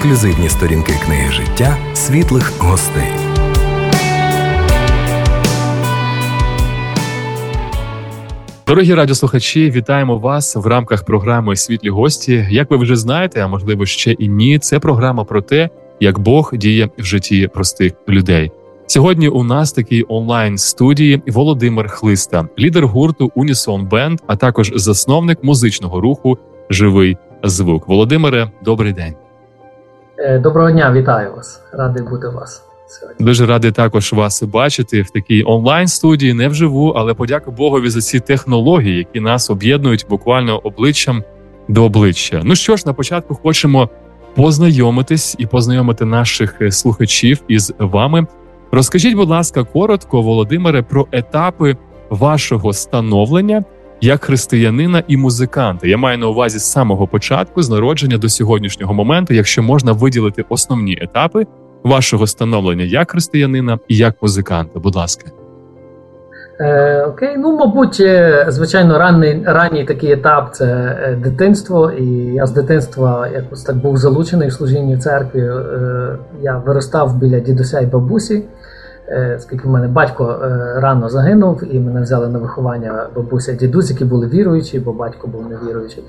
ексклюзивні сторінки книги життя світлих гостей. Дорогі радіослухачі, вітаємо вас в рамках програми Світлі гості. Як ви вже знаєте, а можливо ще і ні, це програма про те, як Бог діє в житті простих людей. Сьогодні у нас такий онлайн студії Володимир Хлиста, лідер гурту Унісон Бенд, а також засновник музичного руху Живий звук. Володимире, добрий день. Е, доброго дня, вітаю вас. Радий бути у вас сьогодні. Дуже радий також вас бачити в такій онлайн студії, не вживу, але подяку Богові за ці технології, які нас об'єднують буквально обличчям до обличчя. Ну що ж, на початку хочемо познайомитись і познайомити наших е, слухачів із вами. Розкажіть, будь ласка, коротко, Володимире, про етапи вашого становлення як християнина і музиканта. Я маю на увазі з самого початку, з народження до сьогоднішнього моменту, якщо можна виділити основні етапи вашого становлення як християнина і як музиканта. Будь ласка. Е, Окей, ну мабуть, е, звичайно, ранній ранній такий етап це е, дитинство, і я з дитинства якось так був залучений в служінні в церкві. Е, Я виростав біля дідуся і бабусі. Е, оскільки в мене батько е, рано загинув, і мене взяли на виховання бабуся дідусь, які були віруючі, бо батько був невіруючий.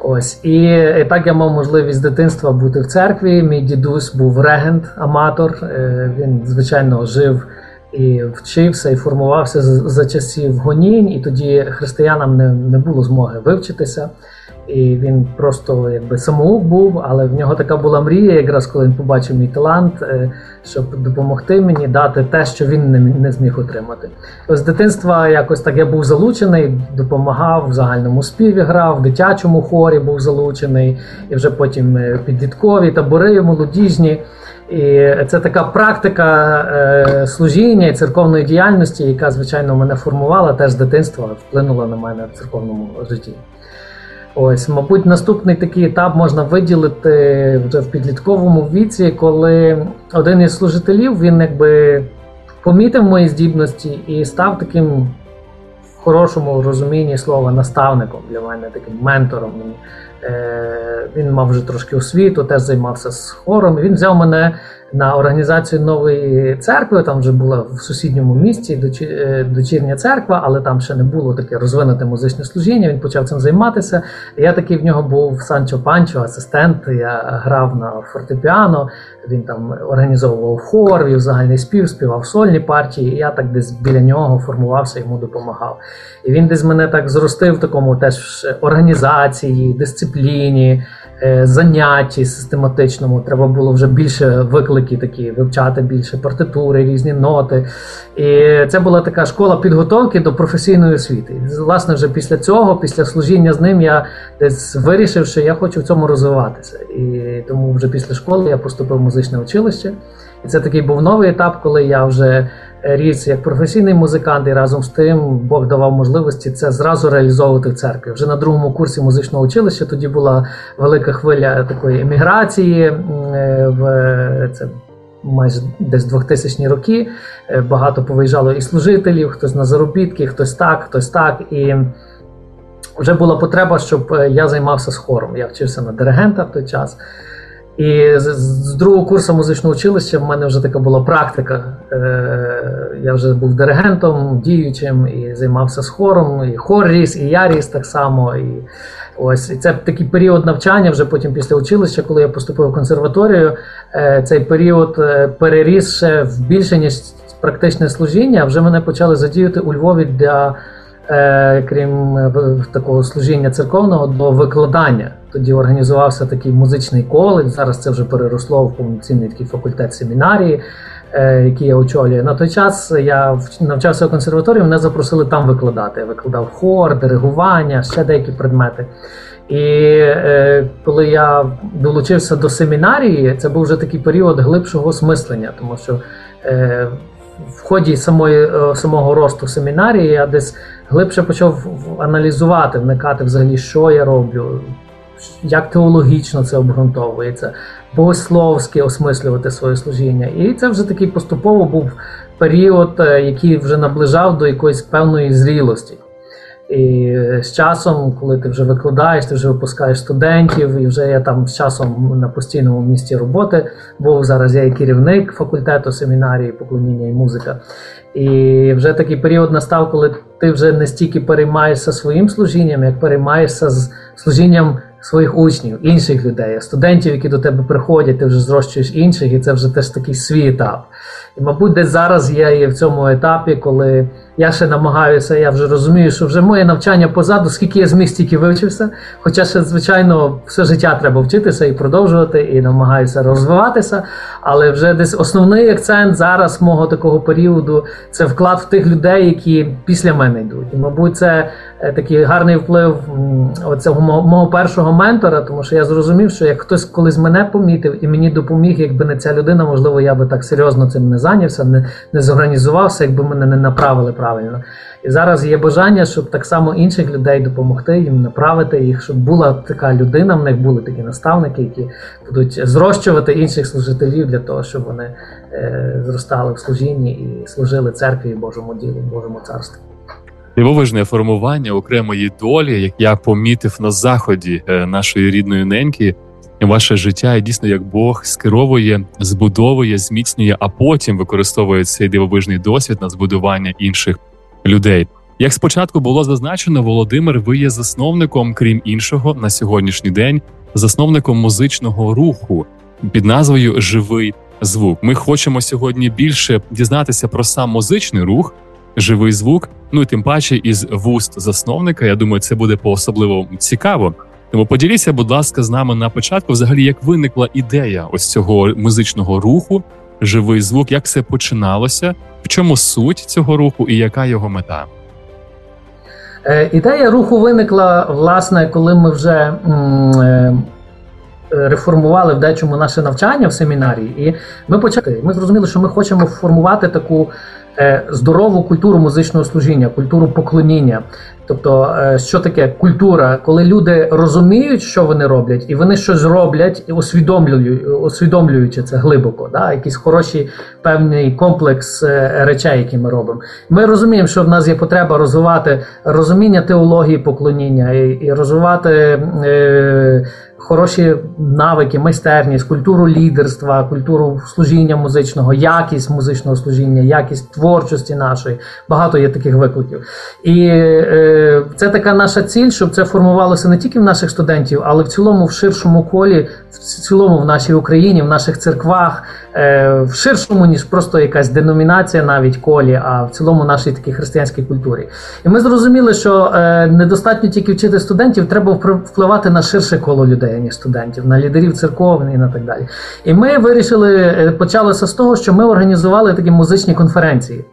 Ось і, і так я мав можливість з дитинства бути в церкві. Мій дідусь був регент, аматор. Е, він, звичайно, жив і вчився, і формувався за часів гонінь, і тоді християнам не, не було змоги вивчитися. І він просто якби самоук був, але в нього така була мрія, якраз коли він побачив мій талант, щоб допомогти мені дати те, що він не, не зміг отримати. З дитинства якось так я був залучений, допомагав в загальному співі, грав, в дитячому хорі був залучений, і вже потім е, підліткові табори молодіжні. І це така практика е, служіння і церковної діяльності, яка, звичайно, мене формувала теж з дитинства, вплинула на мене в церковному житті. Ось, мабуть, наступний такий етап можна виділити вже в підлітковому віці, коли один із служителів він якби помітив мої здібності і став таким в хорошому розумінні слова наставником для мене, таким ментором. Е, він мав вже трошки освіту, теж займався з хором. Він взяв мене на організацію нової церкви. Там вже була в сусідньому місті е, дочірня церква, але там ще не було таке розвинуте музичне служіння. Він почав цим займатися. Я такий в нього був Санчо Панчо, асистент. Я грав на фортепіано. Він там організовував хор, вів загальний спів, співав сольні партії. і Я так десь біля нього формувався, йому допомагав. І він десь мене так зростив в такому теж організації, дисципліні. Е, занятті систематичному. Треба було вже більше виклики такі вивчати більше партитури, різні ноти. І це була така школа підготовки до професійної освіти. Власне, вже після цього, після служіння з ним, я десь вирішив, що я хочу в цьому розвиватися. І тому вже після школи я поступив в музичне училище. І це такий був новий етап, коли я вже ріс як професійний музикант, і разом з тим Бог давав можливості це зразу реалізовувати в церкві. Вже на другому курсі музичного училища тоді була велика хвиля такої еміграції е, в це. Майже десь 2000 роки е, багато повиїжджало і служителів, хтось на заробітки, хтось так, хтось так. І вже була потреба, щоб е, я займався з хором. Я вчився на диригента в той час. І з, другого курсу музичного училища в мене вже така була практика. Е, Я вже був диригентом, діючим і займався з хором, і хор ріс, і я ріс так само. І ось і це такий період навчання, вже потім після училища, коли я поступив в консерваторію. Е, Цей період е, переріс ще в більше ніж практичне служіння. Вже мене почали задіяти у Львові для. Е, крім е, такого служіння церковного до викладання. Тоді організувався такий музичний коледж. Зараз це вже переросло в повноцінний такий факультет семінарії, е, який я очолюю. На той час я навчався в консерваторії, мене запросили там викладати. Я викладав хор, диригування, ще деякі предмети. І е, коли я долучився до семінарії, це був вже такий період глибшого осмислення, тому що е, в ході самої, самого росту семінарії я десь глибше почав аналізувати, вникати взагалі, що я роблю, як теологічно це обґрунтовується, богословськи осмислювати своє служіння. І це вже такий поступово був період, е, який вже наближав до якоїсь певної зрілості. І з часом, коли ти вже викладаєш, ти вже випускаєш студентів, і вже я там з часом на постійному місці роботи був. Зараз я і керівник факультету семінарії, поклоніння і музика. І вже такий період настав, коли ти вже не стільки переймаєшся своїм служінням, як переймаєшся з служінням своїх учнів, інших людей, студентів, які до тебе приходять, ти вже зрощуєш інших, і це вже теж такий свій етап. І, мабуть, десь зараз я є в цьому етапі, коли я ще намагаюся, я вже розумію, що вже моє навчання позаду, скільки я зміг, стільки вивчився. Хоча ще, звичайно, все життя треба вчитися і продовжувати, і намагаюся розвиватися. Але вже десь основний акцент зараз мого такого періоду це вклад в тих людей, які після мене йдуть. І, мабуть, це такий гарний вплив оцього мого першого ментора, тому що я зрозумів, що як хтось колись мене помітив і мені допоміг, якби не ця людина, можливо, я би так серйозно цим не зайнявся, не, не зорганізувався, якби мене не направили правильно. І зараз є бажання, щоб так само інших людей допомогти їм направити їх, щоб була така людина, в них були такі наставники, які будуть зрощувати інших служителів для того, щоб вони е, зростали в служінні і служили церкві Божому ділу, Божому царству. Дивовижне формування окремої долі, як я помітив на заході е, нашої рідної неньки, ваше життя і дійсно як Бог скеровує, збудовує, зміцнює, а потім використовує цей дивовижний досвід на збудування інших людей. Як спочатку було зазначено, Володимир, ви є засновником, крім іншого, на сьогоднішній день, засновником музичного руху під назвою Живий звук. Ми хочемо сьогодні більше дізнатися про сам музичний рух, живий звук. Ну і тим паче із вуст засновника. Я думаю, це буде по особливо цікаво. Тому поділіться, будь ласка, з нами на початку, взагалі, як виникла ідея ось цього музичного руху, живий звук, як це починалося, в чому суть цього руху і яка його мета? Е, ідея руху виникла, власне, коли ми вже е, реформували в дечому наше навчання в семінарії, і ми почали. Ми зрозуміли, що ми хочемо формувати таку Е, здорову культуру музичного служіння, культуру поклоніння. Тобто, е, що таке культура, коли люди розуміють, що вони роблять, і вони щось роблять, і усвідомлюють, усвідомлюючи це глибоко, да? якийсь хороший певний комплекс е, речей, які ми робимо. Ми розуміємо, що в нас є потреба розвивати розуміння теології поклоніння і, і розвивати. Е, хороші навики, майстерність, культуру лідерства, культуру служіння музичного, якість музичного служіння, якість творчості нашої. Багато є таких викликів. І е, це така наша ціль, щоб це формувалося не тільки в наших студентів, але в цілому в ширшому колі, в цілому в нашій Україні, в наших церквах, в ширшому, ніж просто якась деномінація, навіть колі, а в цілому нашій такій християнській культурі. І ми зрозуміли, що е, недостатньо тільки вчити студентів, треба впливати на ширше коло людей ніж студентів, на лідерів церковних і на так далі. І ми вирішили, е, почалося з того, що ми організували такі музичні конференції.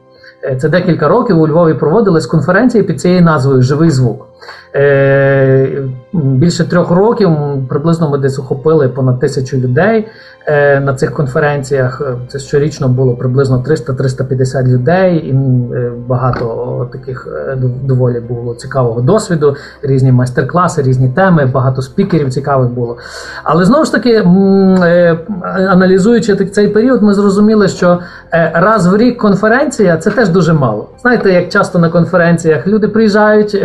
Е, це декілька років у Львові проводились конференції під цією назвою Живий звук. Е, більше трьох років приблизно ми десь охопили понад тисячу людей е, на цих конференціях. Це щорічно було приблизно 300-350 людей, і багато таких доволі було цікавого досвіду, різні майстер-класи, різні теми, багато спікерів цікавих було. Але знову ж таки, аналізуючи цей період, ми зрозуміли, що раз в рік конференція це теж дуже мало. Знаєте, як часто на конференціях люди приїжджають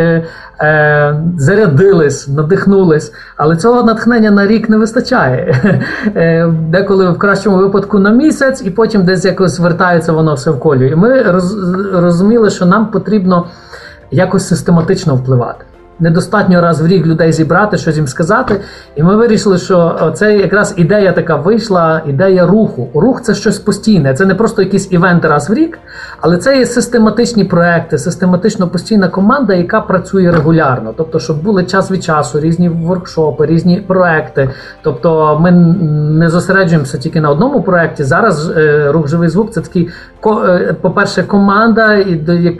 е, зарядились, надихнулись, але цього натхнення на рік не вистачає. Е, Деколи в кращому випадку на місяць, і потім десь якось вертається воно все в колію. І ми роз, розуміли, що нам потрібно якось систематично впливати. Недостатньо раз в рік людей зібрати, щось їм сказати. І ми вирішили, що це якраз ідея така вийшла, ідея руху. Рух це щось постійне. Це не просто якийсь івент раз в рік, але це є систематичні проекти, систематично постійна команда, яка працює регулярно. Тобто, щоб були час від часу, різні воркшопи, різні проекти. Тобто, ми не зосереджуємося тільки на одному проекті. Зараз е, рух живий звук це такий, е, по-перше, команда,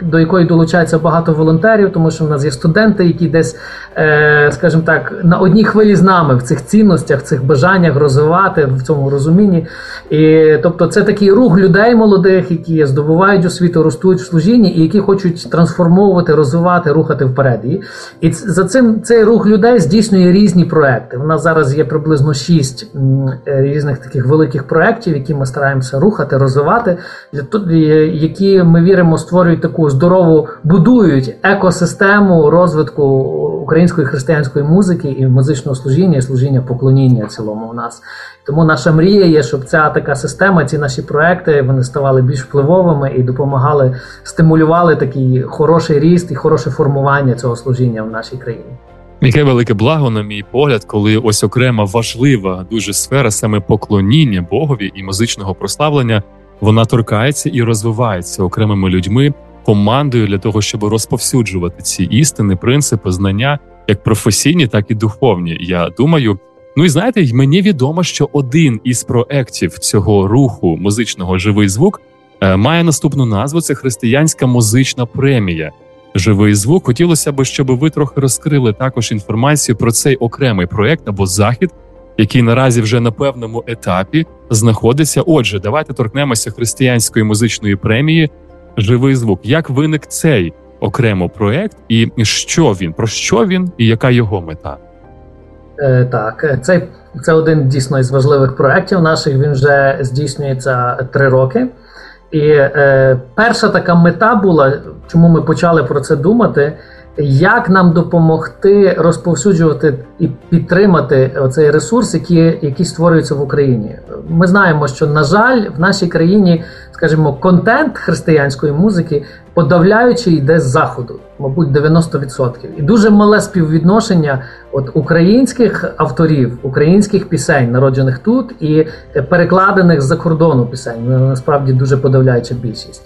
до якої долучається багато волонтерів, тому що в нас є студенти, які десь, е, скажімо так, на одній хвилі з нами в цих цінностях, в цих бажаннях розвивати в цьому розумінні. І тобто, це такий рух людей молодих, які здобувають освіту, ростуть в служінні і які хочуть трансформовувати, розвивати, рухати вперед. І, і за цим цей рух людей здійснює різні проекти. У нас зараз є приблизно шість е, різних таких великих проєктів, які ми стараємося рухати, розвивати для які ми віримо, створюють таку здорову, будують екосистему розвитку української християнської музики і музичного служіння, і служіння поклоніння цілому у нас. Тому наша мрія є, щоб ця така система, ці наші проекти вони ставали більш впливовими і допомагали стимулювали такий хороший ріст і хороше формування цього служіння в нашій країні. Яке велике благо, на мій погляд, коли ось окрема важлива дуже сфера саме поклоніння Богові і музичного прославлення, вона торкається і розвивається окремими людьми, командою для того, щоб розповсюджувати ці істини, принципи, знання, як професійні, так і духовні. Я думаю. Ну і знаєте, мені відомо, що один із проєктів цього руху музичного живий звук е, має наступну назву: це християнська музична премія живий звук. Хотілося б, щоб ви трохи розкрили також інформацію про цей окремий проект або захід, який наразі вже на певному етапі знаходиться. Отже, давайте торкнемося християнської музичної премії Живий звук. Як виник цей окремо проект, і що він про що він, і яка його мета? Е, так, цей це один дійсно із важливих проєктів наших. Він вже здійснюється три роки. І е, перша така мета була, чому ми почали про це думати, як нам допомогти розповсюджувати і підтримати оцей ресурс, який, який створюється в Україні. Ми знаємо, що на жаль, в нашій країні, скажімо, контент християнської музики подавляючи йде з заходу, мабуть, 90%. І дуже мале співвідношення от українських авторів, українських пісень, народжених тут, і перекладених з-за кордону пісень. Насправді дуже подавляюча більшість.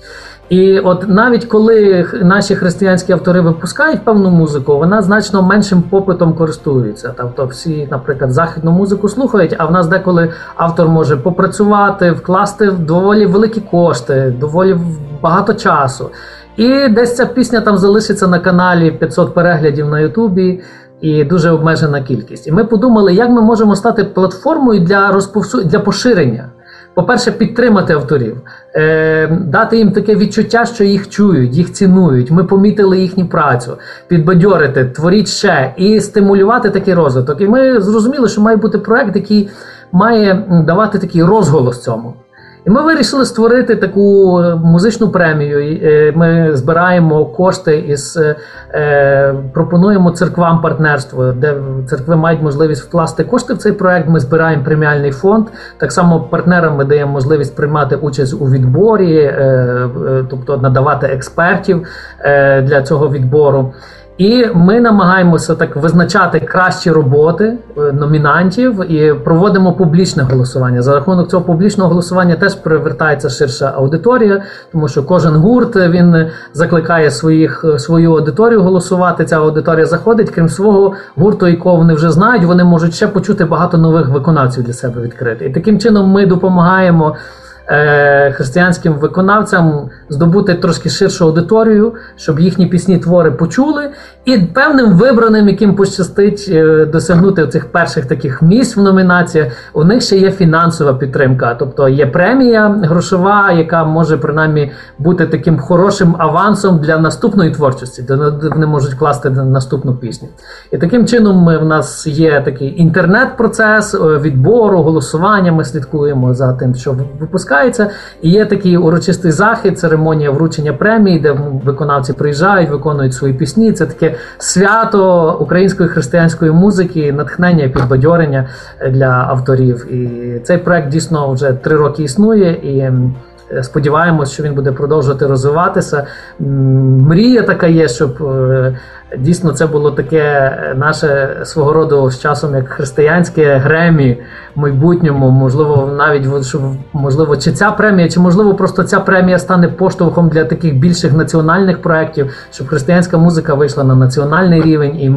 І от навіть коли наші християнські автори випускають певну музику, вона значно меншим попитом користується. Тобто всі, наприклад, західну музику слухають, а в нас деколи автор може попрацювати, вкласти доволі великі кошти, доволі багато часу. І десь ця пісня там залишиться на каналі 500 переглядів на Ютубі. І дуже обмежена кількість. І ми подумали, як ми можемо стати платформою для розповсю... для поширення. По-перше, підтримати авторів, е, дати їм таке відчуття, що їх чують, їх цінують. Ми помітили їхню працю, підбадьорити, творіть ще і стимулювати такий розвиток. І ми зрозуміли, що має бути проект, який має давати такий розголос цьому. І ми вирішили створити таку е, музичну премію. Е, ми збираємо кошти із е, пропонуємо церквам партнерство, де церкви мають можливість вкласти кошти в цей проект. Ми збираємо преміальний фонд. Так само партнерам ми даємо можливість приймати участь у відборі, тобто надавати експертів для цього відбору. І ми намагаємося так визначати кращі роботи е, номінантів і проводимо публічне голосування. За рахунок цього публічного голосування теж привертається ширша аудиторія, тому що кожен гурт е, він закликає своїх е, свою аудиторію голосувати. Ця аудиторія заходить, крім свого гурту, якого вони вже знають, вони можуть ще почути багато нових виконавців для себе відкрити. І таким чином ми допомагаємо. Християнським виконавцям здобути трошки ширшу аудиторію, щоб їхні пісні твори почули, і певним вибраним, яким пощастить е, досягнути цих перших таких місць в номінаціях, у них ще є фінансова підтримка, тобто є премія грошова, яка може принаймні бути таким хорошим авансом для наступної творчості, де вони можуть класти наступну пісню. І таким чином ми, в нас є такий інтернет-процес е, відбору, голосування. Ми слідкуємо за тим, що випускають відбувається. І є такий урочистий захід, церемонія вручення премії, де виконавці приїжджають, виконують свої пісні. Це таке свято української християнської музики, натхнення підбадьорення для авторів. І цей проект дійсно вже три роки існує і. Сподіваємось, що він буде продовжувати розвиватися. Мрія така є, щоб е, дійсно це було таке наше свого роду з часом як християнське гремі в майбутньому. Можливо, навіть що можливо, чи ця премія, чи можливо просто ця премія стане поштовхом для таких більших національних проєктів, щоб християнська музика вийшла на національний рівень, і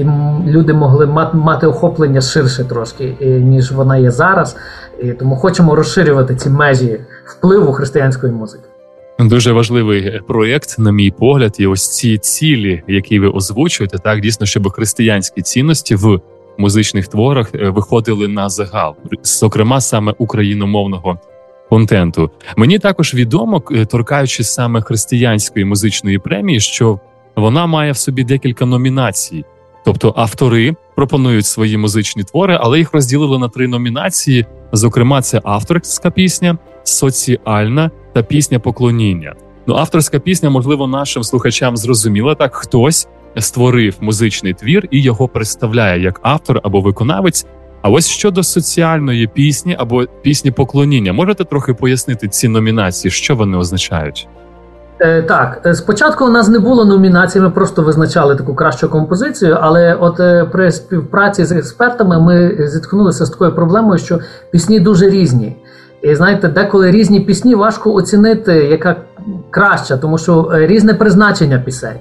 і люди могли мати охоплення ширше трошки, ніж вона є зараз. І тому хочемо розширювати ці межі впливу християнської музики. Дуже важливий проєкт, на мій погляд, і ось ці цілі, які ви озвучуєте, так дійсно, щоб християнські цінності в музичних творах е, виходили на загал, зокрема саме україномовного контенту. Мені також відомо, е, торкаючись саме християнської музичної премії, що вона має в собі декілька номінацій. Тобто автори пропонують свої музичні твори, але їх розділили на три номінації. Зокрема, це авторська пісня, соціальна та пісня поклоніння. Ну, авторська пісня, можливо, нашим слухачам зрозуміла так, хтось створив музичний твір і його представляє як автор або виконавець. А ось щодо соціальної пісні або пісні поклоніння, можете трохи пояснити ці номінації, що вони означають? Е, так, е, спочатку у нас не було номінацій, ми просто визначали таку кращу композицію. Але от е, при співпраці з експертами ми зіткнулися з такою проблемою, що пісні дуже різні. І знаєте, деколи різні пісні важко оцінити, яка краща, тому що різне призначення пісень.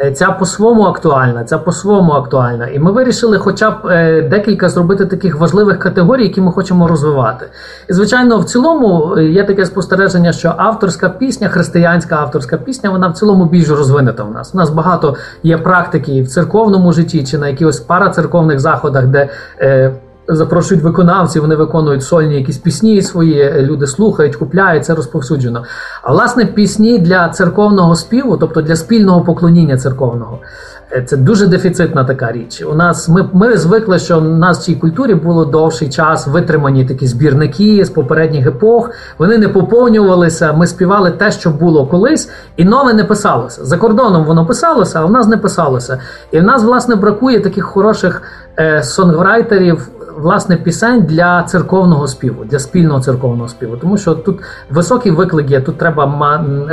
Е, ця по-своєму актуальна, ця по-своєму актуальна. І ми вирішили, хоча б е, декілька зробити таких важливих категорій, які ми хочемо розвивати. І звичайно, в цілому е, є таке спостереження, що авторська пісня, християнська авторська пісня, вона в цілому більш розвинена в нас. У нас багато є практики в церковному житті чи на якихось парацерковних заходах, де запрошують виконавців, вони виконують сольні якісь пісні свої, люди слухають, купляють, це розповсюджено. А власне пісні для церковного співу, тобто для спільного поклоніння церковного. Е, це дуже дефіцитна така річ. У нас ми ми звикли, що в нас цій культурі було довший час витримані такі збірники з попередніх епох. Вони не поповнювалися. Ми співали те, що було колись, і нове не писалося. За кордоном воно писалося, а в нас не писалося. І в нас, власне, бракує таких хороших е, сонграйтерів власне пісень для церковного співу, для спільного церковного співу. Тому що тут високий виклик є. Тут треба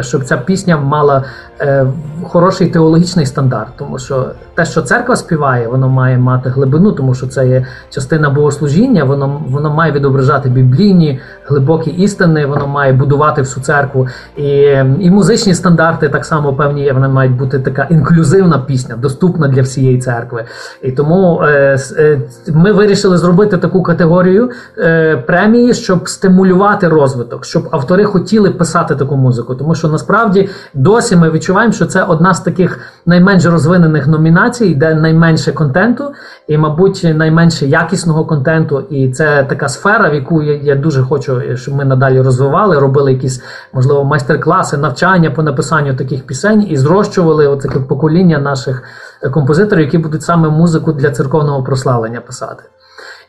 щоб ця пісня мала е, хороший теологічний стандарт, тому що те, що церква співає, воно має мати глибину, тому що це є частина богослужіння, воно воно має відображати біблійні глибокі істини, воно має будувати всю церкву. І і музичні стандарти так само певні вони мають бути така інклюзивна пісня, доступна для всієї церкви. І тому е, е, ми вирішили зробити таку категорію е, премії, щоб стимулювати розвиток, щоб автори хотіли писати таку музику. Тому що насправді досі ми відчуваємо, що це одна з таких найменш розвинених номінацій, де найменше контенту, і, мабуть, найменше якісного контенту. І це така сфера, в яку я, я дуже хочу, щоб ми надалі розвивали, робили якісь можливо майстер-класи, навчання по написанню таких пісень і зрощували оце покоління наших композиторів, які будуть саме музику для церковного прославлення писати.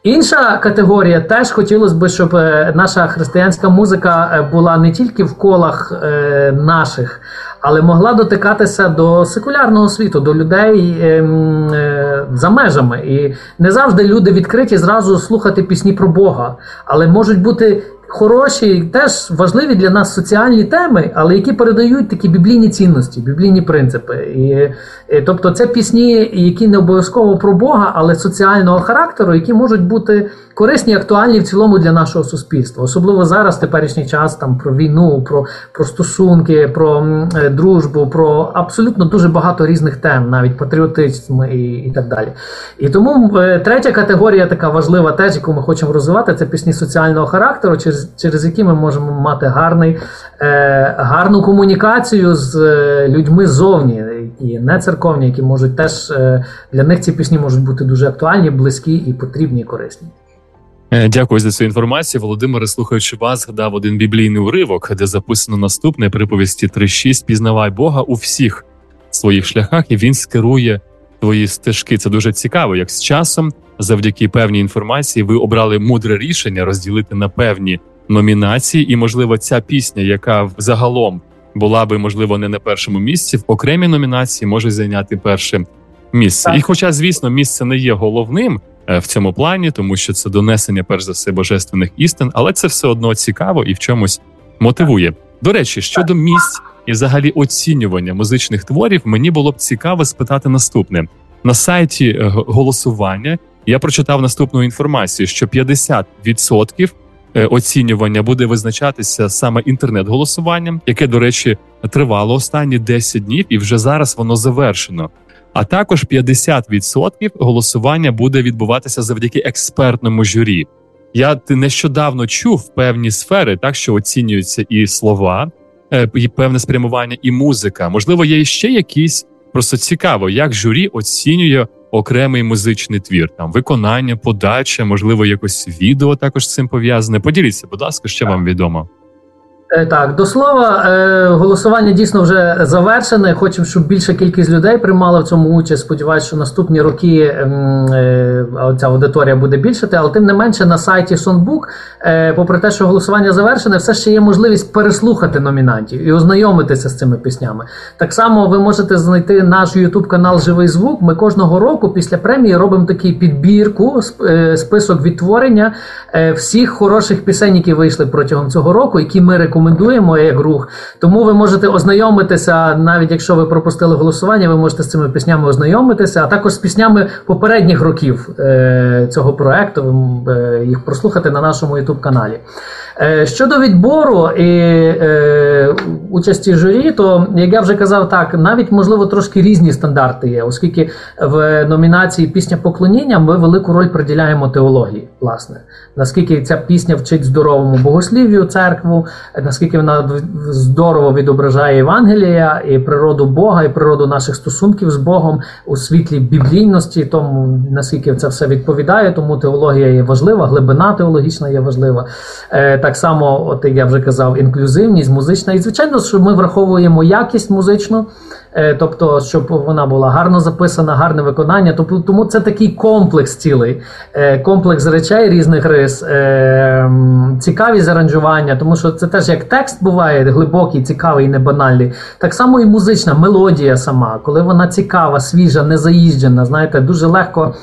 Інша категорія теж хотілося б, щоб е, наша християнська музика е, була не тільки в колах е, наших, але могла дотикатися до секулярного світу, до людей ем, за межами. І не завжди люди відкриті зразу слухати пісні про Бога, але можуть бути хороші, теж важливі для нас соціальні теми, але які передають такі біблійні цінності, біблійні принципи. І, і Тобто, це пісні, які не обов'язково про Бога, але соціального характеру, які можуть бути корисні актуальні в цілому для нашого суспільства. Особливо зараз, в теперішній час, там про війну, про про стосунки, про е, дружбу, про абсолютно дуже багато різних тем, навіть патріотизм і, і так далі. І тому е, третя категорія, така важлива, теж яку ми хочемо розвивати, це пісні соціального характеру, через через які ми можемо мати гарний, е, гарну комунікацію з е, людьми ззовні, і не церковні, які можуть теж е, для них ці пісні можуть бути дуже актуальні, близькі і потрібні, і корисні. Е, дякую за цю інформацію. Володимире, слухаючи вас, згадав один біблійний уривок, де записано наступне приповісті 3.6 Пізнавай Бога у всіх своїх шляхах, і він скерує твої стежки. Це дуже цікаво, як з часом, завдяки певній інформації, ви обрали мудре рішення розділити на певні номінації, і, можливо, ця пісня, яка загалом була би можливо не на першому місці, в окремій номінації може зайняти перше місце. Так. І, хоча, звісно, місце не є головним. Е, в цьому плані, тому що це донесення, перш за все, божественних істин, але це все одно цікаво і в чомусь мотивує. До речі, щодо місць і взагалі оцінювання музичних творів, мені було б цікаво спитати наступне на сайті е, голосування. Я прочитав наступну інформацію: що 50% е, оцінювання буде визначатися саме інтернет-голосуванням, яке, до речі, тривало останні 10 днів, і вже зараз воно завершено. А також 50% голосування буде відбуватися завдяки експертному журі. Я нещодавно чув певні сфери, так що оцінюються і слова, е, і певне спрямування, і музика. Можливо, є ще якісь просто цікаво, як журі оцінює окремий музичний твір, там виконання, подача, можливо, якось відео також з цим пов'язане. Поділіться, будь ласка, що вам відомо. Е, так, до слова, е, голосування дійсно вже завершене. Хочемо, щоб більша кількість людей приймала в цьому участь. Сподіваюся, що наступні роки ем, е, ця аудиторія буде більшати, але тим не менше на сайті Сонбук, попри те, що голосування завершене, все ще є можливість переслухати номінантів і ознайомитися з цими піснями. Так само ви можете знайти наш YouTube канал Живий звук. Ми кожного року після премії робимо такий підбірку, список відтворення всіх хороших пісень, які вийшли протягом цього року, які ми рекомендуємо рекомендуємо як рух. Тому ви можете ознайомитися, навіть якщо ви пропустили голосування, ви можете з цими піснями ознайомитися, а також з піснями попередніх років е, цього проекту. Е, їх прослухати на нашому youtube каналі. Е, щодо відбору і е, участі журі, то як я вже казав, так навіть можливо трошки різні стандарти є, оскільки в номінації Пісня поклоніння ми велику роль приділяємо теології, власне, наскільки ця пісня вчить здоровому богослів'ю церкву, наскільки вона здорово відображає Євангелія і природу Бога, і природу наших стосунків з Богом у світлі біблійності, тому наскільки це все відповідає, тому теологія є важлива, глибина теологічна є важлива. Так само, от я вже казав, інклюзивність, музична. І звичайно, що ми враховуємо якість музичну. Е, тобто, щоб вона була гарно записана, гарне виконання. Тобто, тому це такий комплекс цілий, е, комплекс речей різних рис, е, цікавість аранжування, тому що це теж як текст буває глибокий, цікавий, не банальний. Так само і музична мелодія сама, коли вона цікава, свіжа, незаїжджена, знаєте, дуже легко.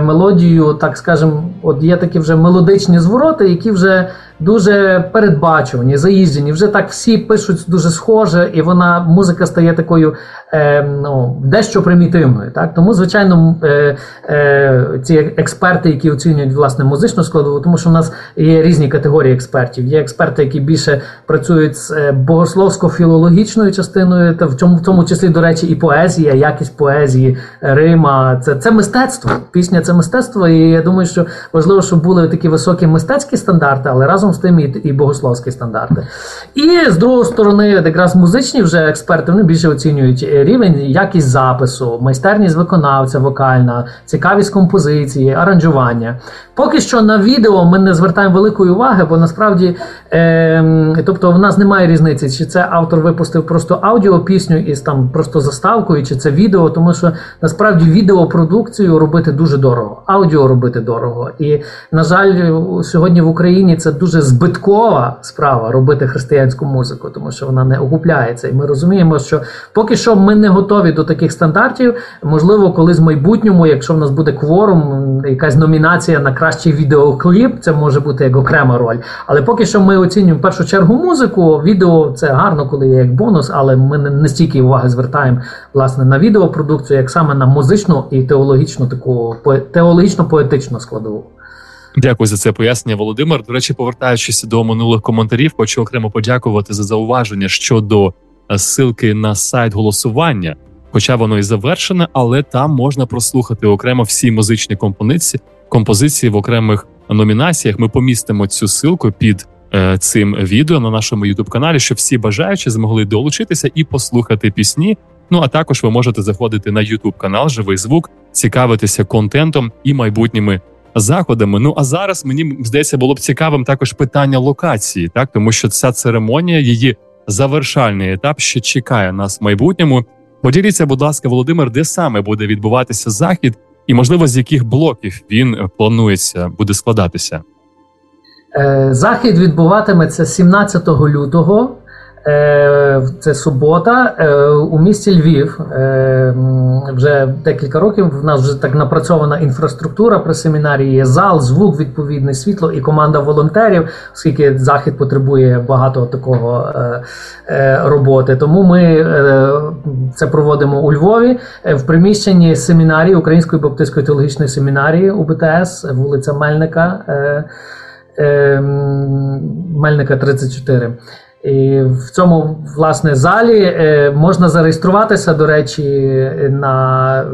Мелодію, так скажемо, от є такі вже мелодичні звороти, які вже дуже передбачувані, заїжджені. Вже так всі пишуть дуже схоже, і вона музика стає такою е, ну, дещо примітивною. Так? Тому, звичайно, е, е, ці експерти, які оцінюють власне музичну складову, тому що в нас є різні категорії експертів. Є експерти, які більше працюють з е, богословсько-філологічною частиною, та в цьому в тому числі, до речі, і поезія, якість поезії, Рима. Це це мистецтво. Пісня це мистецтво. І я думаю, що важливо, щоб були такі високі мистецькі стандарти, але разом разом з тим і, і богословські стандарти. І з другої сторони, якраз музичні вже експерти вони більше оцінюють рівень, якість запису, майстерність виконавця, вокальна, цікавість композиції, аранжування. Поки що на відео ми не звертаємо великої уваги, бо насправді, е, тобто, в нас немає різниці, чи це автор випустив просто аудіопісню із там просто заставкою, чи це відео, тому що насправді відеопродукцію робити дуже дорого, аудіо робити дорого. І на жаль, сьогодні в Україні це дуже дуже збиткова справа робити християнську музику, тому що вона не окупляється. І ми розуміємо, що поки що ми не готові до таких стандартів. Можливо, колись в майбутньому, якщо в нас буде кворум, якась номінація на кращий відеокліп, це може бути як окрема роль. Але поки що ми оцінюємо в першу чергу музику. Відео це гарно, коли є як бонус, але ми не стільки уваги звертаємо власне на відеопродукцію, як саме на музичну і теологічну таку теологічно-поетичну складову. Дякую за це пояснення, Володимир. До речі, повертаючись до минулих коментарів, хочу окремо подякувати за зауваження щодо е, ссылки на сайт голосування. Хоча воно і завершене, але там можна прослухати окремо всі музичні композиції композиції в окремих номінаціях. Ми помістимо цю ссылку під е, цим відео на нашому youtube каналі, щоб всі бажаючі змогли долучитися і послухати пісні. Ну а також ви можете заходити на youtube канал Живий звук, цікавитися контентом і майбутніми заходами. Ну а зараз мені здається було б цікавим також питання локації, так тому що ця церемонія, її завершальний етап, ще чекає нас в майбутньому. Поділіться, будь ласка, Володимир, де саме буде відбуватися захід, і можливо з яких блоків він планується буде складатися. Е, захід відбуватиметься 17 лютого це субота е, у місті Львів. Е, вже декілька років в нас вже так напрацьована інфраструктура при семінарії. Є зал, звук, відповідне світло і команда волонтерів, оскільки захід потребує багато такого роботи. Тому ми це проводимо у Львові в приміщенні семінарії Української баптистської теологічної семінарії УБТС, вулиця Мельника. Мельника 34. В цьому власне залі е, можна зареєструватися. До речі, на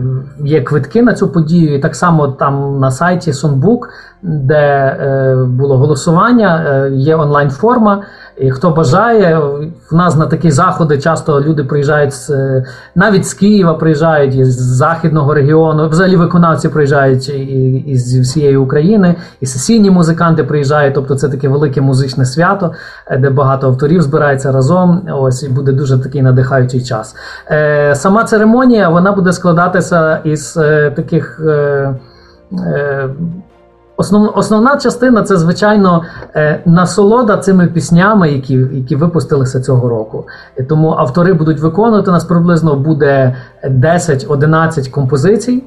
є квитки на цю подію. І Так само там на сайті Сонбук, де е, було голосування, е, є онлайн форма. І хто бажає, в нас на такі заходи часто люди приїжджають з навіть з Києва, приїжджають із західного регіону. Взагалі виконавці приїжджають із всієї України, і сесійні музиканти приїжджають. Тобто це таке велике музичне свято, де багато авторів збирається разом. Ось і буде дуже такий надихаючий час. Сама церемонія вона буде складатися із таких. Основ, Основна частина це, звичайно, е, насолода цими піснями, які які випустилися цього року. Тому автори будуть виконувати. У нас приблизно буде 10-11 композицій.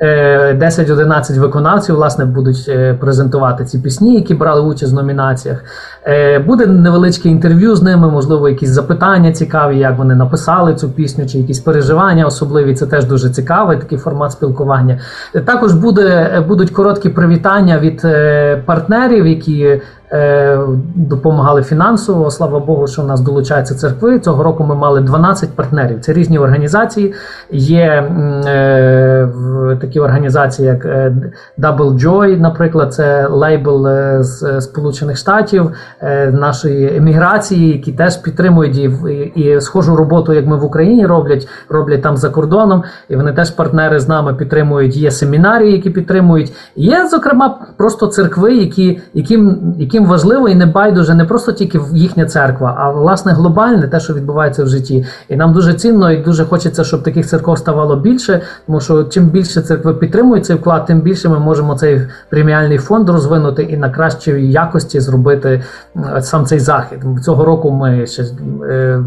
10-11 е, виконавців власне будуть е, презентувати ці пісні, які брали участь в номінаціях. Е, буде невеличке інтерв'ю з ними, можливо, якісь запитання цікаві, як вони написали цю пісню, чи якісь переживання особливі. Це теж дуже цікавий такий формат спілкування. Також буде, будуть короткі привітання від партнерів, які допомагали фінансово. Слава Богу, що в нас долучаються церкви. Цього року ми мали 12 партнерів. Це різні організації. Є е, такі організації, як е, Double Joy, наприклад, це лейбл е, з Сполучених Штатів, е, нашої еміграції, які теж підтримують і, і схожу роботу, як ми в Україні роблять, роблять там за кордоном. І вони теж партнери з нами підтримують. Є семінарії, які підтримують. Є, зокрема, просто церкви, які яким яким їм важливо і не байдуже не просто тільки їхня церква, а власне глобальне те, що відбувається в житті. І нам дуже цінно і дуже хочеться, щоб таких церков ставало більше. Тому що чим більше церкви підтримують цей вклад, тим більше ми можемо цей преміальний фонд розвинути і на кращій якості зробити сам цей захід. Цього року ми ще е,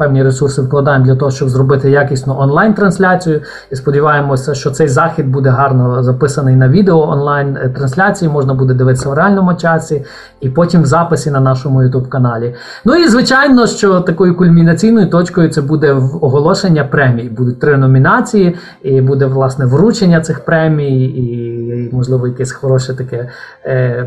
певні ресурси вкладаємо для того, щоб зробити якісну онлайн-трансляцію. І сподіваємося, що цей захід буде гарно записаний на відео онлайн трансляції. Можна буде дивитися в реальному часі і потім в записі на нашому youtube каналі. Ну і звичайно, що такою кульмінаційною точкою це буде оголошення премій. Будуть три номінації, і буде власне вручення цих премій, і, можливо, якесь хороше таке е,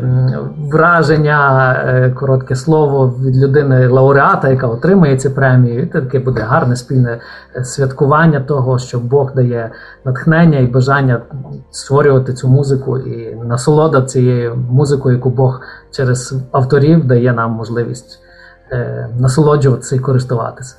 враження, е, коротке слово від людини лауреата, яка отримає ці премії. І таке буде гарне спільне е, святкування того, що Бог дає натхнення і бажання створювати цю музику і насолода цією музикою, яку Бог через авторів дає нам можливість е, насолоджуватися і користуватися.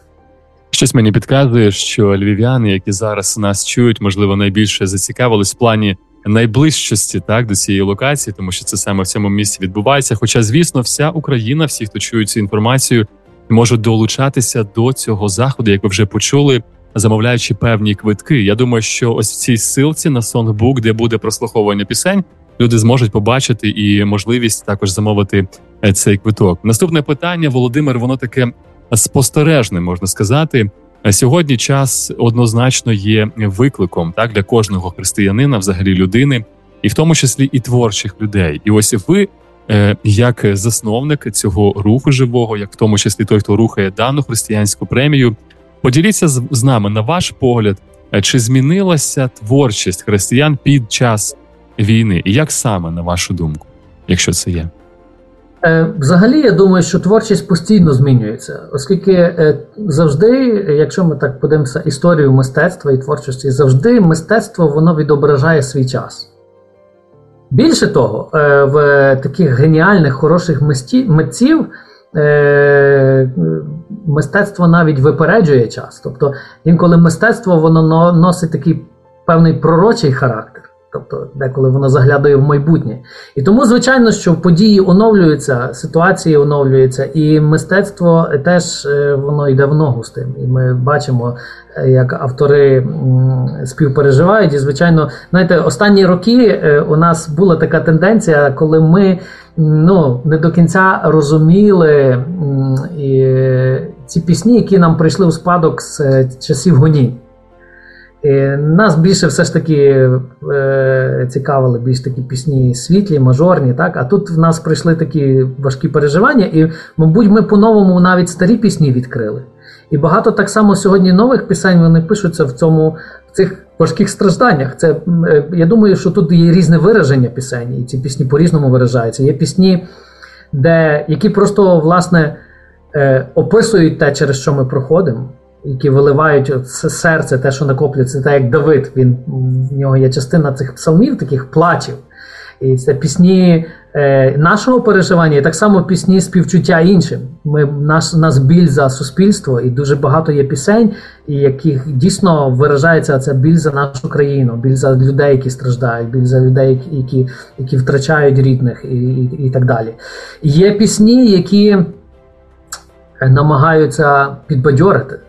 Щось мені підказує, що львів'яни, які зараз нас чують, можливо, найбільше зацікавились в плані найближчості так до цієї локації, тому що це саме в цьому місці відбувається. Хоча, звісно, вся Україна, всі, хто чує цю інформацію, можуть долучатися до цього заходу, як ви вже почули, замовляючи певні квитки. Я думаю, що ось в цій силці на Songbook, де буде прослуховування пісень, люди зможуть побачити і можливість також замовити е, цей квиток. Наступне питання, Володимир, воно таке спостережне, можна сказати. Е, сьогодні час однозначно є викликом так для кожного християнина, взагалі людини, і в тому числі і творчих людей. І ось ви, е, як засновник цього руху живого, як в тому числі той, хто рухає дану християнську премію, поділіться з нами на ваш погляд, чи змінилася творчість християн під час війни? І як саме, на вашу думку, якщо це є? Е, взагалі, я думаю, що творчість постійно змінюється, оскільки е, завжди, якщо ми так подивимося історію мистецтва і творчості, завжди мистецтво воно відображає свій час. Більше того, е, в таких геніальних, хороших митців мистецтво навіть випереджує час. Тобто, інколи мистецтво воно носить такий певний пророчий характер. Тобто, деколи воно заглядає в майбутнє. І тому, звичайно, що події оновлюються, ситуації оновлюються, і мистецтво теж е, воно йде в ногу з тим. І ми бачимо, е, як автори співпереживають. І, звичайно, знаєте, останні роки е, у нас була така тенденція, коли ми ну, не до кінця розуміли і ці пісні, які нам прийшли у спадок з часів гоні. Нас більше все ж таки е, цікавили більш такі пісні світлі, мажорні. так? А тут в нас прийшли такі важкі переживання, і, мабуть, ми по-новому навіть старі пісні відкрили. І багато так само сьогодні нових пісень вони пишуться в цьому, в цих важких стражданнях. Це, е, Я думаю, що тут є різне вираження пісень, і ці пісні по-різному виражаються. Є пісні, де, які просто власне е, описують те, через що ми проходимо які виливають це серце, те, що накоплюється, так як Давид. Він в нього є частина цих псалмів, таких плачів. І це пісні е, нашого переживання, і так само пісні співчуття іншим. Ми наш нас біль за суспільство, і дуже багато є пісень, яких дійсно виражається ця біль за нашу країну, біль за людей, які страждають, біль за людей, які які втрачають рідних, і, і, і так далі. Є пісні, які намагаються підбадьорити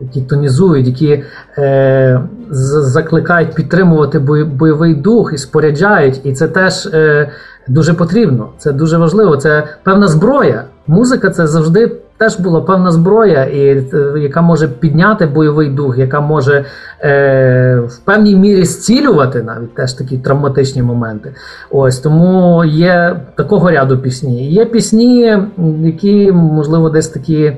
які тонізують, які е, закликають підтримувати бойовий дух і споряджають. І це теж е, дуже потрібно. Це дуже важливо. Це певна зброя. Музика це завжди теж була певна зброя, і е, яка може підняти бойовий дух, яка може е, в певній мірі зцілювати навіть теж такі травматичні моменти. Ось тому є такого ряду пісні. Є пісні, які можливо десь такі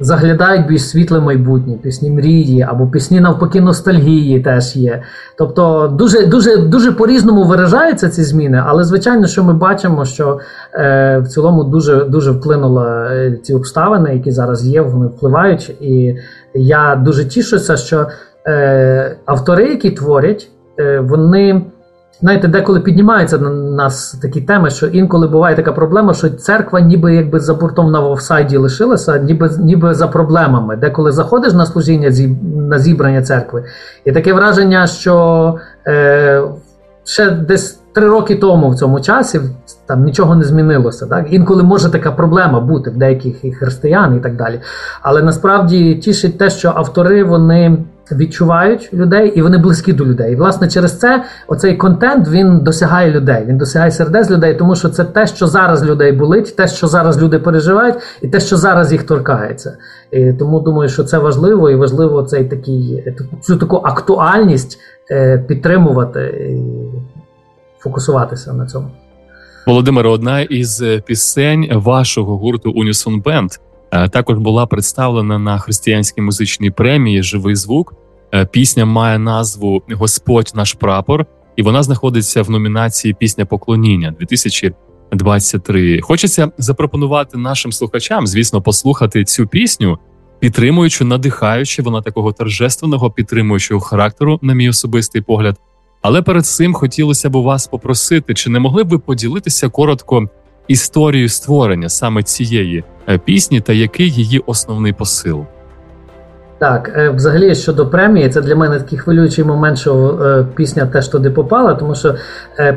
заглядають більш світле майбутнє, пісні мрії або пісні навпаки ностальгії теж є. Тобто дуже дуже дуже по-різному виражаються ці зміни, але звичайно, що ми бачимо, що е, в цілому дуже дуже вплинули е, ці обставини, які зараз є, вони впливають. І я дуже тішуся, що е, автори, які творять, е, вони. Знаєте, деколи піднімаються на нас такі теми, що інколи буває така проблема, що церква ніби якби за бортом на офсайді лишилася, ніби ніби за проблемами. Деколи заходиш на служіння на зібрання церкви, і таке враження, що е, ще десь три роки тому в цьому часі там нічого не змінилося. Так? Інколи може така проблема бути в деяких і християн і так далі. Але насправді тішить те, що автори вони відчувають людей і вони близькі до людей. І власне через це оцей контент він досягає людей. Він досягає сердець людей, тому що це те, що зараз людей болить, те, що зараз люди переживають, і те, що зараз їх торкається. І Тому думаю, що це важливо і важливо цей такий цю таку актуальність е, підтримувати і фокусуватися на цьому. Володимире, одна із пісень вашого гурту Бенд Е, також була представлена на християнській музичній премії Живий звук. Е, пісня має назву Господь наш прапор, і вона знаходиться в номінації Пісня поклоніння 2023. Хочеться запропонувати нашим слухачам, звісно, послухати цю пісню, підтримуючи, надихаючи вона такого торжественного підтримуючого характеру, на мій особистий погляд. Але перед цим хотілося б у вас попросити, чи не могли б ви поділитися коротко історію створення саме цієї е, пісні та який її основний посил? Так, е, взагалі щодо премії, це для мене такий хвилюючий момент, що е, пісня теж туди попала, тому що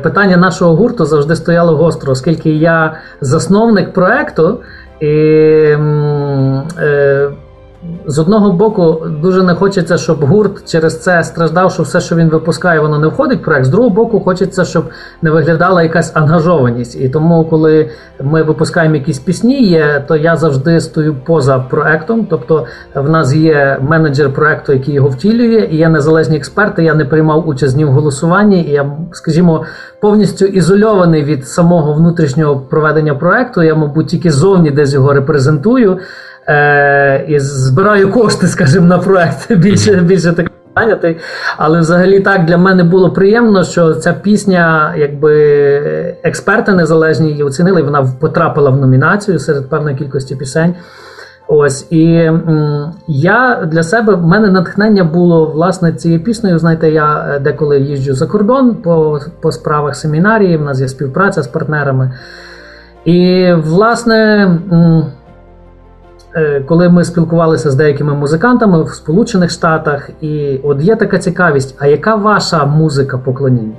питання нашого гурту завжди стояло гостро, оскільки я засновник проекту і з одного боку, дуже не хочеться, щоб гурт через це страждав, що все, що він випускає, воно не входить в проект. З другого боку, хочеться, щоб не виглядала якась ангажованість. І тому, коли ми випускаємо якісь пісні, є, то я завжди стою поза проектом. Тобто, в нас є менеджер проекту, який його втілює, і є незалежні експерти. Я не приймав участь ні в голосуванні, і я, скажімо, повністю ізольований від самого внутрішнього проведення проекту. Я, мабуть, тільки зовні десь його репрезентую е, і збираю кошти, скажімо, на проект більше більше таких зайнятий. Але взагалі так для мене було приємно, що ця пісня, якби експерти незалежні її оцінили, вона потрапила в номінацію серед певної кількості пісень. Ось і м, я для себе в мене натхнення було власне цією піснею. Знаєте, я е, деколи їжджу за кордон по по справах семінарії, в нас є співпраця з партнерами. І, власне, м, коли ми спілкувалися з деякими музикантами в Сполучених Штатах, і от є така цікавість, а яка ваша музика поклоніння?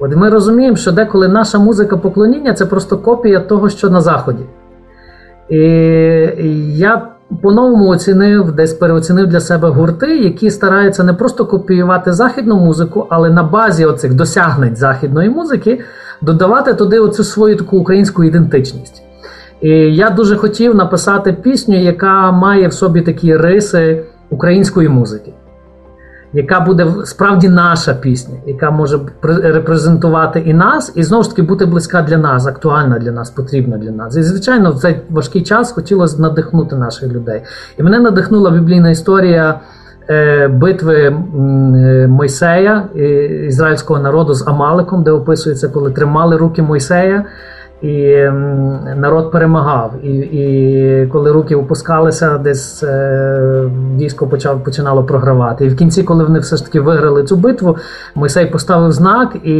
От ми розуміємо, що деколи наша музика поклоніння це просто копія того, що на Заході. І я по-новому оцінив, десь переоцінив для себе гурти, які стараються не просто копіювати західну музику, але на базі оцих досягнень західної музики додавати туди оцю свою таку українську ідентичність. І я дуже хотів написати пісню, яка має в собі такі риси української музики, яка буде справді наша пісня, яка може репрезентувати і нас, і знову ж таки бути близька для нас, актуальна для нас, потрібна для нас. І, звичайно, в цей важкий час хотілося надихнути наших людей. І мене надихнула біблійна історія. Е, битви е, Мойсея ізраїльського народу з Амаликом, де описується, коли тримали руки Мойсея, і народ перемагав. І і коли руки опускалися, десь е, військо почав починало програвати. І в кінці, коли вони все ж таки виграли цю битву, Мойсей поставив знак і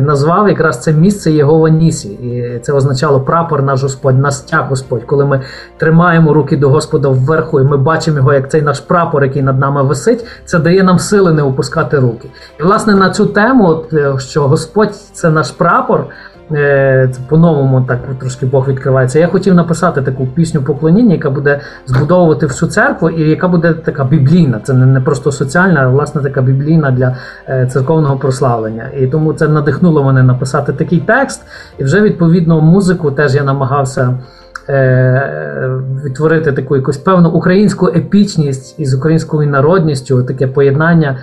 назвав якраз це місце Єгова Нісі. І це означало прапор наш Господь, тяг Господь. Коли ми тримаємо руки до Господа вверху, і ми бачимо його, як цей наш прапор, який над нами висить, це дає нам сили не опускати руки. І власне на цю тему, е, що Господь це наш прапор. Е, по-новому так трошки Бог відкривається. Я хотів написати таку пісню поклоніння, яка буде збудовувати всю церкву, і яка буде така біблійна. Це не просто соціальна, а власне така біблійна для е, церковного прославлення. І тому це надихнуло мене написати такий текст. І вже відповідно музику теж я намагався. Е, відтворити таку якусь певну українську епічність із українською народністю, таке поєднання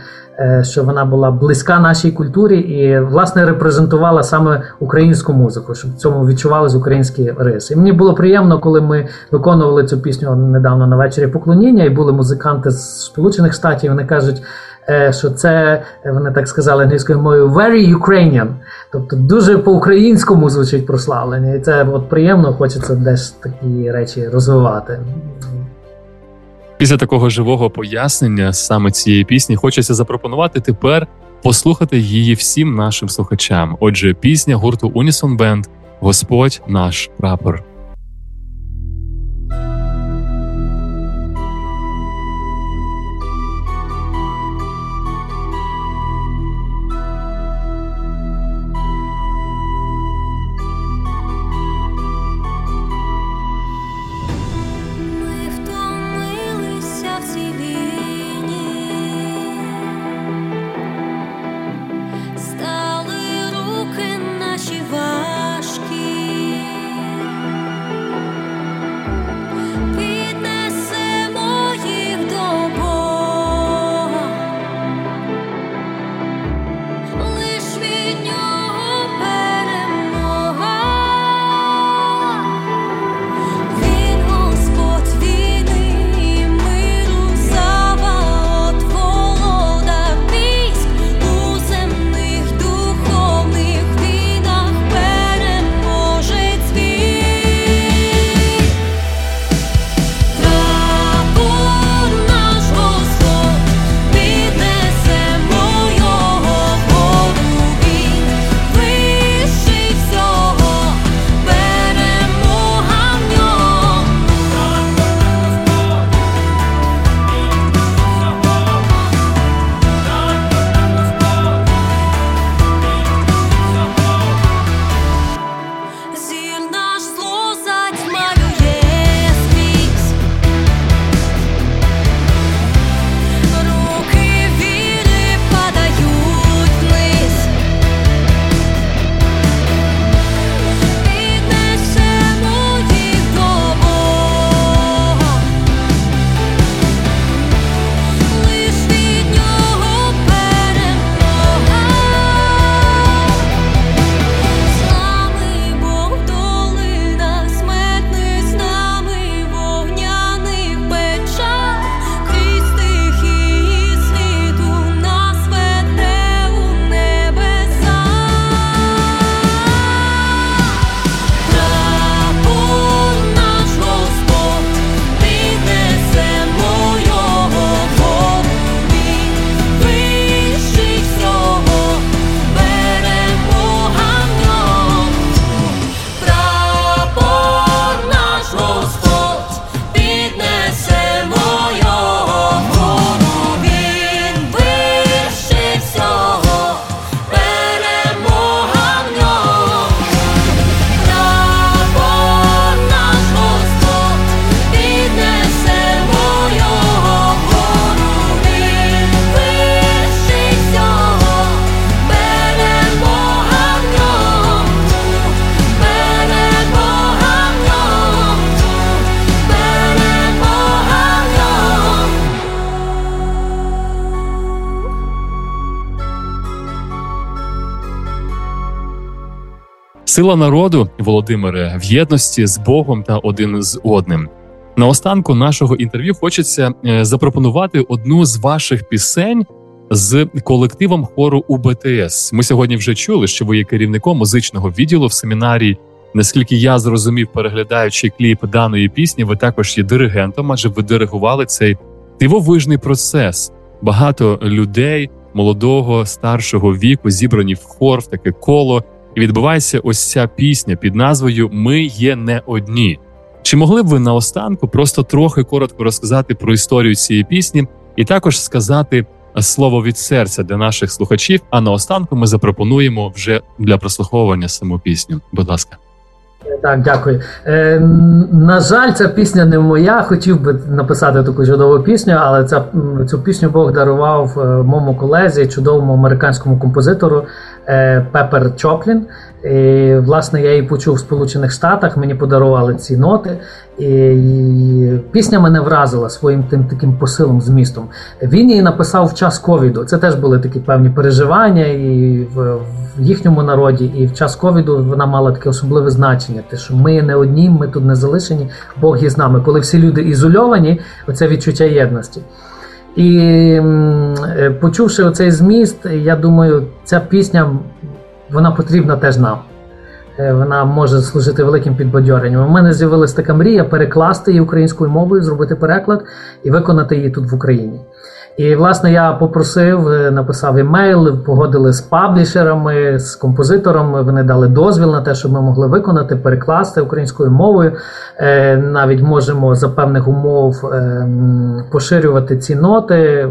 що вона була близька нашій культурі і власне репрезентувала саме українську музику, щоб в цьому відчувалися українські риси. І мені було приємно, коли ми виконували цю пісню недавно на вечорі поклоніння, і були музиканти з Сполучених Штатів. Вони кажуть. Е, що це вони так сказали англійською мовою very Ukrainian, тобто дуже по-українському звучить прославлення, і це от приємно, хочеться десь такі речі розвивати. Після такого живого пояснення саме цієї пісні хочеться запропонувати тепер послухати її всім нашим слухачам. Отже, пісня гурту Унісон Бенд Господь наш прапор. Сила народу, Володимире, в єдності з Богом та один з одним. На останку нашого інтерв'ю хочеться е, запропонувати одну з ваших пісень з колективом хору УБТС. Ми сьогодні вже чули, що ви є керівником музичного відділу в семінарії Наскільки я зрозумів, переглядаючи кліп даної пісні, ви також є диригентом, адже ви диригували цей дивовижний процес. Багато людей молодого старшого віку зібрані в хор в таке коло, і відбувається ось ця пісня під назвою Ми є не одні. Чи могли б ви наостанку просто трохи коротко розказати про історію цієї пісні, і також сказати слово від серця для наших слухачів? А наостанку ми запропонуємо вже для прослуховування саму пісню. Будь ласка. Так, дякую. Е, На жаль, ця пісня не моя. Хотів би написати таку чудову пісню, але ця, цю пісню Бог дарував е, моєму колезі, чудовому американському композитору е, Пепер Чоплін. І, Власне, я її почув в Сполучених Штатах, мені подарували ці ноти. І Пісня мене вразила своїм тим таким посилом змістом. Він її написав в час ковіду. Це теж були такі певні переживання і в, в їхньому народі. І в час ковіду вона мала таке особливе значення. Те, що ми не одні, ми тут не залишені, Бог є з нами. Коли всі люди ізольовані, оце відчуття єдності. І е, почувши оцей зміст, я думаю, ця пісня вона потрібна теж нам. Е, вона може служити великим підбадьоренням. У мене з'явилася така мрія перекласти її українською мовою, зробити переклад і виконати її тут в Україні. І, власне, я попросив, е, написав емейл, погодили з паблішерами, з композиторами. Вони дали дозвіл на те, щоб ми могли виконати, перекласти українською мовою. Е, навіть можемо за певних умов е, поширювати ці ноти,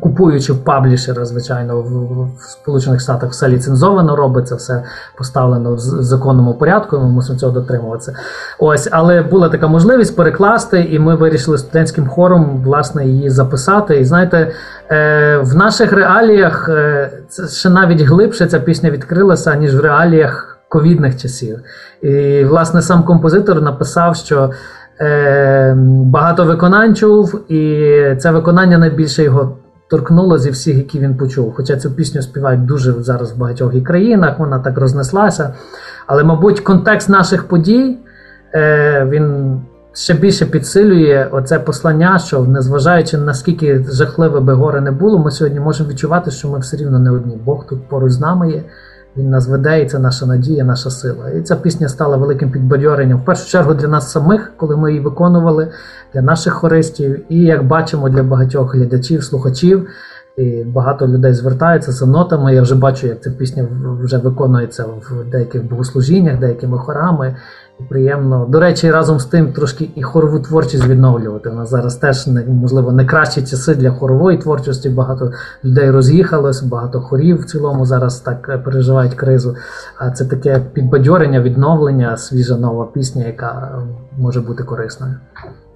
купуючи в паблішера, звичайно, в Сполучених Штатах все ліцензовано робиться, все поставлено в законному порядку. Ми мусимо цього дотримуватися. Ось, але була така можливість перекласти, і ми вирішили студентським хором власне її записати. І знаєте, е, в наших реаліях е, це ще навіть глибше ця пісня відкрилася, ніж в реаліях ковідних часів. І, власне, сам композитор написав, що е, багато виконань чув, і це виконання найбільше його. Торкнуло зі всіх, які він почув. Хоча цю пісню співають дуже зараз в багатьох і країнах, вона так рознеслася. Але, мабуть, контекст наших подій він ще більше підсилює оце послання, що незважаючи наскільки жахливе би горе не було, ми сьогодні можемо відчувати, що ми все рівно не одні. Бог тут поруч з нами є. Він нас веде, і це наша надія, наша сила. І ця пісня стала великим підбадьоренням. В першу чергу для нас самих, коли ми її виконували, для наших хористів, і як бачимо, для багатьох глядачів, слухачів. І Багато людей звертаються за нотами. Я вже бачу, як ця пісня вже виконується в деяких богослужіннях, деякими хорами приємно. До речі, разом з тим трошки і хорову творчість відновлювати. У нас зараз теж можливо не кращі часи для хорової творчості. Багато людей роз'їхалось, багато хорів в цілому зараз так е, переживають кризу. А це таке підбадьорення, відновлення, свіжа нова пісня, яка е, може бути корисною.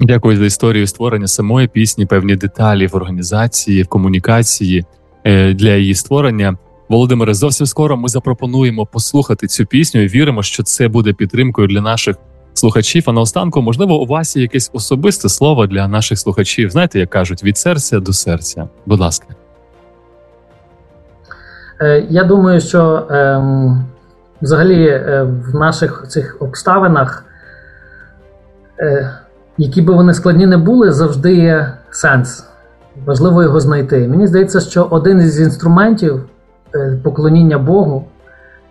Дякую за історію створення самої пісні, певні деталі в організації, в комунікації е, для її створення. Володимире, зовсім скоро ми запропонуємо послухати цю пісню і віримо, що це буде підтримкою для наших слухачів. А наостанку, можливо, у вас є якесь особисте слово для наших слухачів. Знаєте, як кажуть, від серця до серця. Будь ласка. Е, я думаю, що ем, взагалі е, в наших цих обставинах, е, які би вони складні не були, завжди є сенс. Важливо його знайти. Мені здається, що один із інструментів. Е, поклоніння Богу,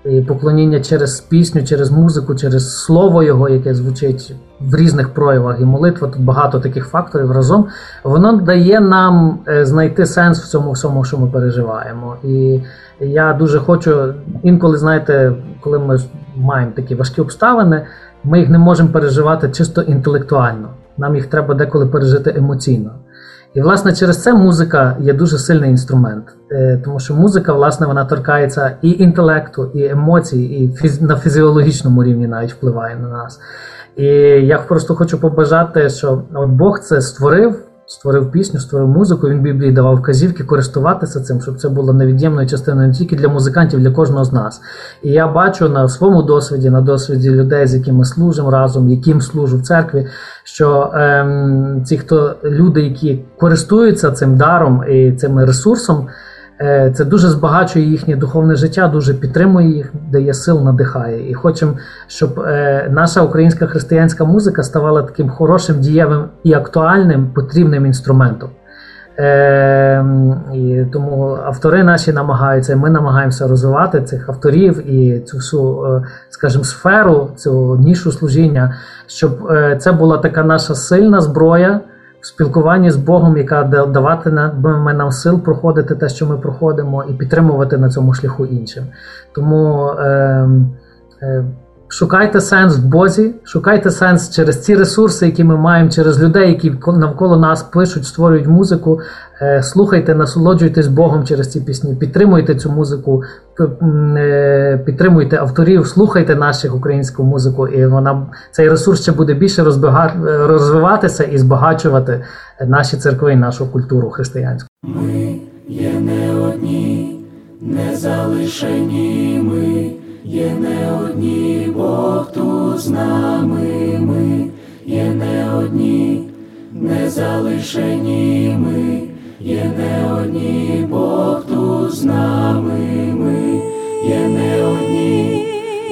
і поклоніння через пісню, через музику, через слово Його, яке звучить в різних проявах, і молитва тут багато таких факторів разом, воно дає нам е, знайти сенс в цьому всьому, що ми переживаємо. І я дуже хочу інколи, знаєте, коли ми маємо такі важкі обставини, ми їх не можемо переживати чисто інтелектуально. Нам їх треба деколи пережити емоційно. І, власне, через це музика є дуже сильний інструмент, е, тому що музика, власне, вона торкається і інтелекту, і емоцій, і фіз... на фізіологічному рівні навіть впливає на нас. І я просто хочу побажати, що от Бог це створив створив пісню, створив музику. Він Біблії давав вказівки користуватися цим, щоб це було невід'ємною частиною не тільки для музикантів, для кожного з нас. І я бачу на своєму досвіді, на досвіді людей, з якими служимо разом, яким служу в церкві, що ем, ці хто люди, які користуються цим даром і цим ресурсом. Е, це дуже збагачує їхнє духовне життя, дуже підтримує їх, дає сил, надихає. І хочемо, щоб е, наша українська християнська музика ставала таким хорошим, дієвим і актуальним потрібним інструментом. Е, і Тому автори наші намагаються, ми намагаємося розвивати цих авторів і цю всю, е, скажімо, сферу, цю нішу служіння, щоб це була така наша сильна зброя в спілкуванні з Богом, яка даватиме нам сил проходити те, що ми проходимо, і підтримувати на цьому шляху іншим. Тому. Е, е, Шукайте сенс в Бозі, шукайте сенс через ці ресурси, які ми маємо, через людей, які навколо нас пишуть, створюють музику. Е, слухайте, насолоджуйтесь Богом через ці пісні, підтримуйте цю музику, е, підтримуйте авторів, слухайте нашу українську музику, і вона цей ресурс ще буде більше розвиватися і збагачувати наші церкви і нашу культуру християнську. Ми є не одні, не залишені ми. Є не одні, Бог тут з нами ми, є не одні, не залишені ми, є не одні, Бог тут з нами ми, є не одні,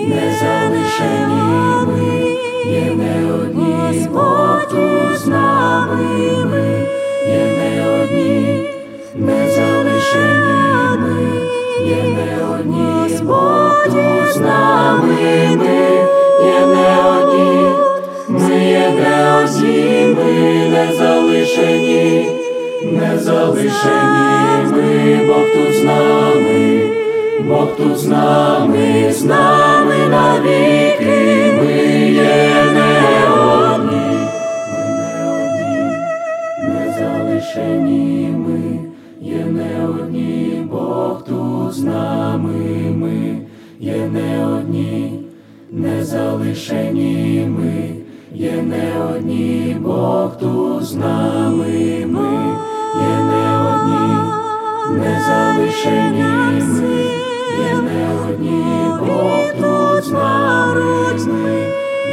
не залишені ми, є не одні, Бог тут з нами ми, є не одні, не залишені ми, є не одні, Бог тут з нами ми. Є не одні, ми є не одні, ми не залишені, не залишені ми, Бог тут з нами, Бог тут з нами, з нами навіки, ми є не одні, ми не одні, не залишені ми, є не одні, Бог тут з нами. Ми є не одні, не залишені ми, є не одні, Бог тут з нами. Ми, є не одні, не залишені. Ми, є не одні, Бог тут з нами ми,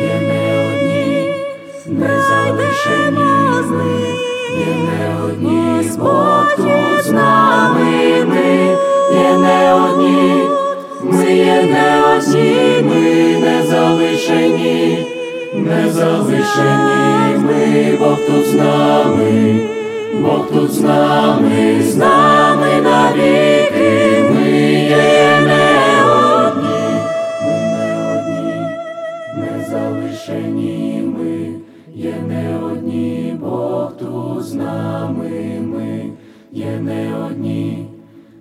є не одні, не залишені. Ми, є не одні, Бог тут з нами ми, є не одні. Ми є не одні, ми не залишені, не залишені, ми, Бог тут з нами, Бог тут з нами, з нами навіки, ми є не одні, ми не одні, не залишені, ми. Є не одні, Бог тут з нами, ми є не одні,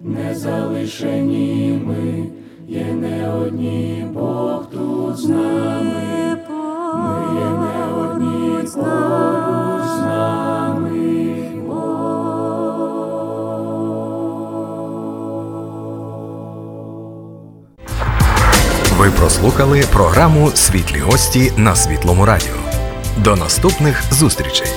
не залишені ми. Є не одні, Бог тут з нами, ми є не одні, поруч прослухали програму Світлі гості на Світлому Радіо. До наступних зустрічей.